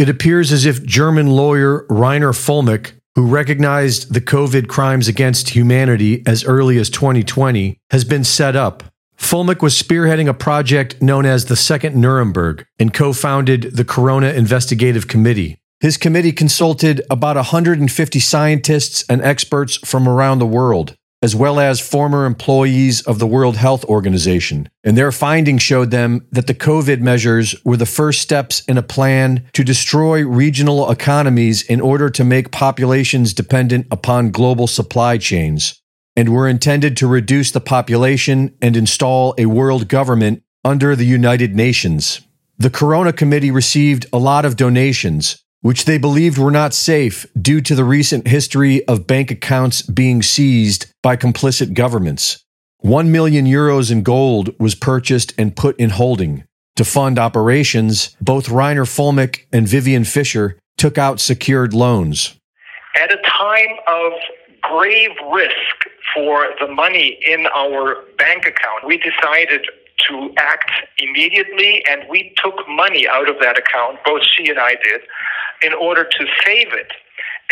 It appears as if German lawyer Reiner Fuellmich, who recognized the COVID crimes against humanity as early as 2020, has been set up. Fuellmich was spearheading a project known as the Second Nuremberg and co founded the Corona Investigative Committee. His committee consulted about 150 scientists and experts from around the world as well as former employees of the World Health Organization. And their findings showed them that the COVID measures were the first steps in a plan to destroy regional economies in order to make populations dependent upon global supply chains, and were intended to reduce the population and install a world government under the United Nations. The Corona Committee received a lot of donations, which they believed were not safe due to the recent history of bank accounts being seized by complicit governments. One million euros in gold was purchased and put in holding. To fund operations, both Reiner Fuellmich and Viviane Fischer took out secured loans. At a time of grave risk for the money in our bank account, we decided to act immediately and we took money out of that account, both she and I did, in order to save it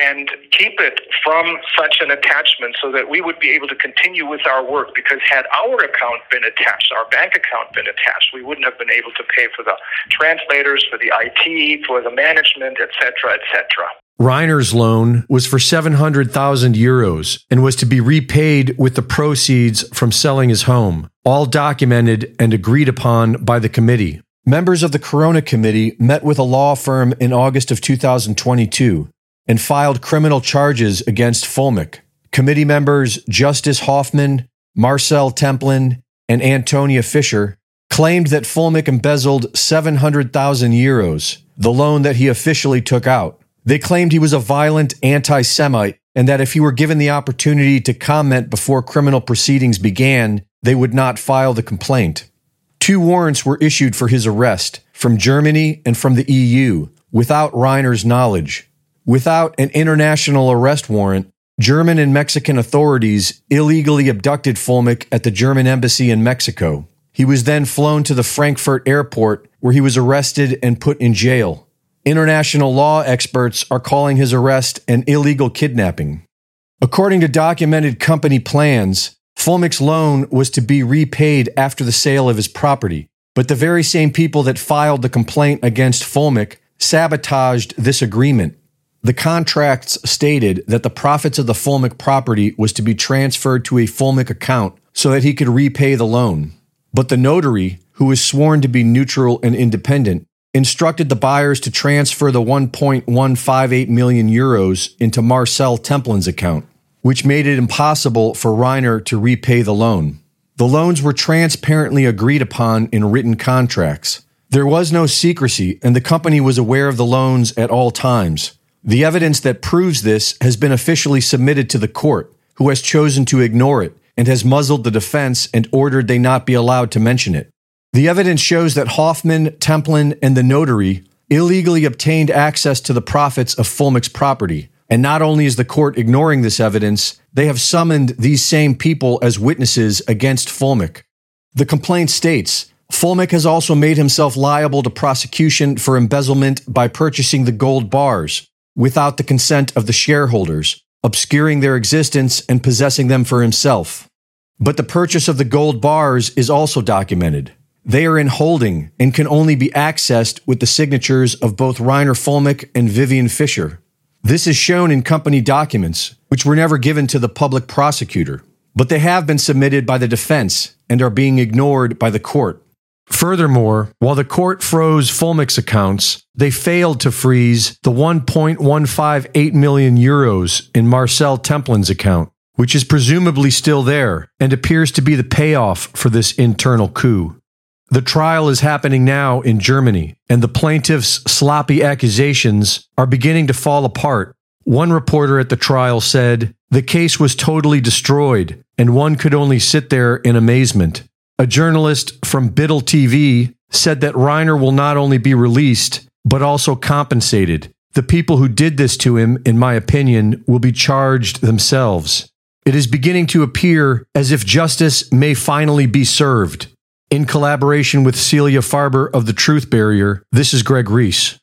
and keep it from such an attachment so that we would be able to continue with our work because had our account been attached our bank account been attached we wouldn't have been able to pay for the translators for the IT for the management etc etc Reiner's loan was for 700,000 euros and was to be repaid with the proceeds from selling his home, all documented and agreed upon by the committee. Members of the Corona Committee met with a law firm in August of 2022 and filed criminal charges against Fuellmich. Committee members Justus Hoffmann, Marcel Templin, and Antonia Fischer claimed that Fuellmich embezzled 700,000 euros, the loan that he officially took out. They claimed he was a violent anti Semite and that if he were given the opportunity to comment before criminal proceedings began, they would not file the complaint. Two warrants were issued for his arrest from Germany and from the EU without Reiner's knowledge. Without an international arrest warrant, German and Mexican authorities illegally abducted Fuellmich at the German embassy in Mexico. He was then flown to the Frankfurt airport where he was arrested and put in jail. International law experts are calling his arrest an illegal kidnapping. According to documented company plans, Fuellmich's loan was to be repaid after the sale of his property, but the very same people that filed the complaint against Fuellmich sabotaged this agreement. The contracts stated that the profits of the Fuellmich property was to be transferred to a Fuellmich account so that he could repay the loan. But the notary, who was sworn to be neutral and independent, instructed the buyers to transfer the 1.158 million euros into Marcel Templin's account which made it impossible for Reiner to repay the loan. The loans were transparently agreed upon in written contracts. There was no secrecy, and the company was aware of the loans at all times. The evidence that proves this has been officially submitted to the court, who has chosen to ignore it and has muzzled the defense and ordered they not be allowed to mention it. The evidence shows that Hoffmann, Templin, and the notary illegally obtained access to the profits of Fuellmich's property, and not only is the court ignoring this evidence, they have summoned these same people as witnesses against Fuellmich. The complaint states Fuellmich has also made himself liable to prosecution for embezzlement by purchasing the gold bars without the consent of the shareholders, obscuring their existence and possessing them for himself. But the purchase of the gold bars is also documented. They are in holding and can only be accessed with the signatures of both Reiner Fuellmich and Viviane Fischer. This is shown in company documents, which were never given to the public prosecutor, but they have been submitted by the defense and are being ignored by the court. Furthermore, while the court froze Fuellmich's accounts, they failed to freeze the 1.158 million euros in Marcel Templin's account, which is presumably still there and appears to be the payoff for this internal coup. The trial is happening now in Germany, and the plaintiff's sloppy accusations are beginning to fall apart. One reporter at the trial said, The case was totally destroyed, and one could only sit there in amazement. A journalist from Bild TV said that Reiner will not only be released, but also compensated. The people who did this to him, in my opinion, will be charged themselves. It is beginning to appear as if justice may finally be served. In collaboration with Celia Farber of The Truth Barrier, this is Greg Reese.